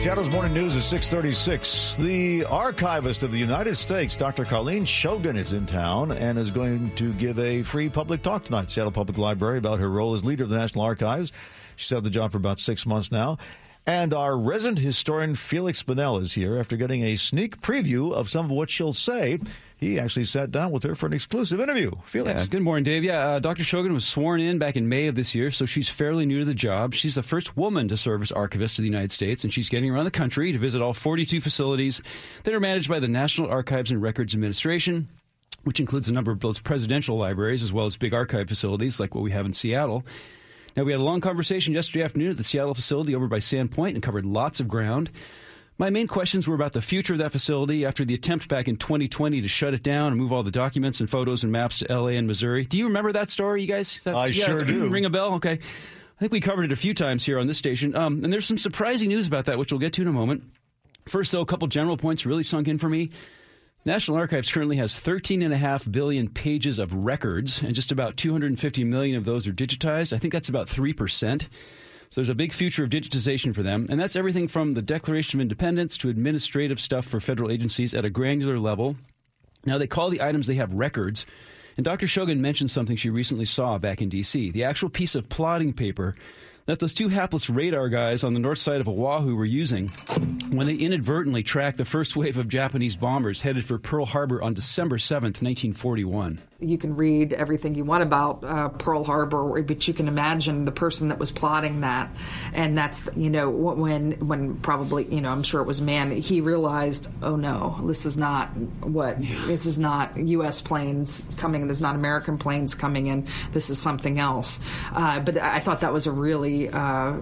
Seattle's Morning News at 636. The archivist of the United States, Dr. Colleen Shogan, is in town and is going to give a free public talk tonight, Seattle Public Library, about her role as leader of the National Archives. She's had the job for about six months now. And our resident historian Feliks Banel is here after getting a sneak preview of some of what she'll say. He actually sat down with her for an exclusive interview. Feliks. Yeah, good morning, Dave. Yeah, uh, Dr. Shogan was sworn in back in May of this year, so she's fairly new to the job. She's the first woman to serve as archivist of the United States, and she's getting around the country to visit all 42 facilities that are managed by the National Archives and Records Administration which includes a number of both presidential libraries as well as big archive facilities like what we have in Seattle. Now, we had a long conversation yesterday afternoon at the Seattle facility over by Sandpoint and covered lots of ground. My main questions were about the future of that facility after the attempt back in 2020 to shut it down and move all the documents and photos and maps to LA and Missouri. Do you remember that story, you guys? That, I yeah, sure do. Ring a bell? Okay. I think we covered it a few times here on this station. Um, and there's some surprising news about that, which we'll get to in a moment. First, though, a couple general points really sunk in for me. National Archives currently has 13.5 billion pages of records, and just about 250 million of those are digitized. I think that's about 3%. So there's a big future of digitization for them. And that's everything from the Declaration of Independence to administrative stuff for federal agencies at a granular level. Now, they call the items they have records. And Dr. Shogan mentioned something she recently saw back in D.C. The actual piece of plotting paper that those two hapless radar guys on the north side of Oahu were using when they inadvertently tracked the first wave of Japanese bombers headed for Pearl Harbor on December 7th, 1941. You can read everything you want about uh, Pearl Harbor, but you can imagine the person that was plotting that. And that's, you know, when, when probably, you know, I'm sure it was man, he realized, oh no, this is not what, this is not U.S. planes coming, this is not American planes coming in, this is something else. Uh, but I thought that was a really uh,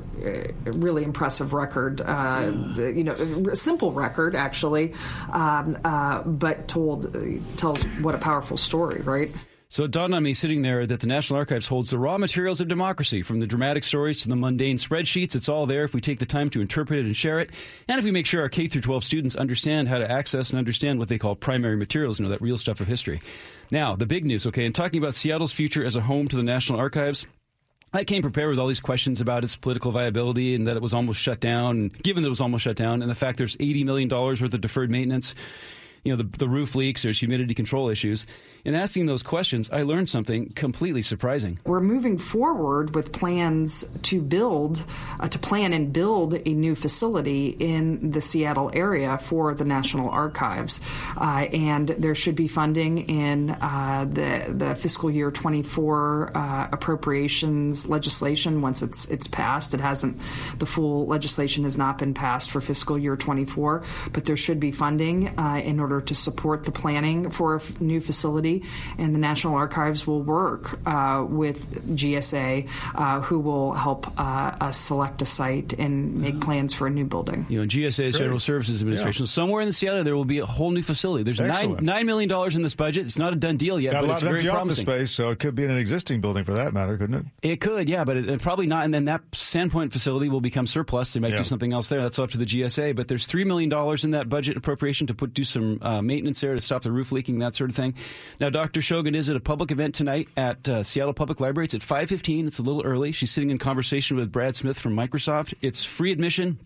really impressive record. Uh, you know, simple record actually, um, uh, but told tells what a powerful story, right? So it dawned on me sitting there that the National Archives holds the raw materials of democracy, from the dramatic stories to the mundane spreadsheets. It's all there if we take the time to interpret it and share it, and if we make sure our K through 12 students understand how to access and understand what they call primary materials, you know, that real stuff of history. Now, the big news, okay, in talking about Seattle's future as a home to the National Archives, I came prepared with all these questions about its political viability and that it was almost shut down, given that it was almost shut down, and the fact there's $80 million worth of deferred maintenance. You know, the, the roof leaks, or humidity control issues. In asking those questions, I learned something completely surprising. We're moving forward with plans to build, uh, to plan and build a new facility in the Seattle area for the National Archives. Uh, and there should be funding in uh, the, the fiscal year 24 uh, appropriations legislation once it's, it's passed. It hasn't, the full legislation has not been passed for fiscal year 24, but there should be funding uh, in order to support the planning for a f- new facility and the National Archives will work uh, with GSA, uh, who will help uh, us select a site and make plans for a new building. You know, GSA is General Services Administration. Yeah. Somewhere in the Seattle, there will be a whole new facility. There's nine, $9 million in this budget. It's not a done deal yet, Got but a lot it's of very empty promising. office space, so it could be in an existing building for that matter, couldn't it? It could, yeah, but it, it probably not. And then that Sandpoint facility will become surplus. They might yeah. do something else there. That's up to the GSA. But there's $3 million in that budget appropriation to put do some uh, maintenance there to stop the roof leaking, that sort of thing. Now, Dr. Shogan is at a public event tonight at uh, Seattle Public Library. It's at 5:15. It's a little early. She's sitting in conversation with Brad Smith from Microsoft. It's free admission.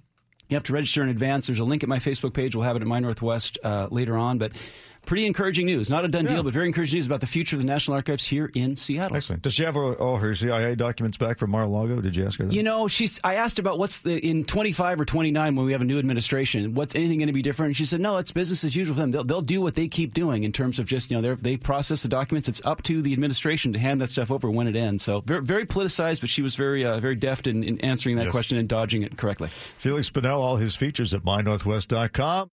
You have to register in advance. There's a link at my Facebook page. We'll have it at My Northwest uh, later on, but pretty encouraging news. Not a done yeah. deal, but very encouraging news about the future of the National Archives here in Seattle. Excellent. Does she have all her CIA documents back from Mar-a-Lago? Did you ask her that? You know, she's. I asked about what's the in 25 or 29 when we have a new administration. What's anything going to be different? And she said, no, it's business as usual for them. They'll, they'll do what they keep doing in terms of just you know they process the documents. It's up to the administration to hand that stuff over when it ends. So very, very politicized, but she was very uh, very deft in, in answering that yes. question and dodging it correctly. Feliks Banel, all his features at mynorthwest.com.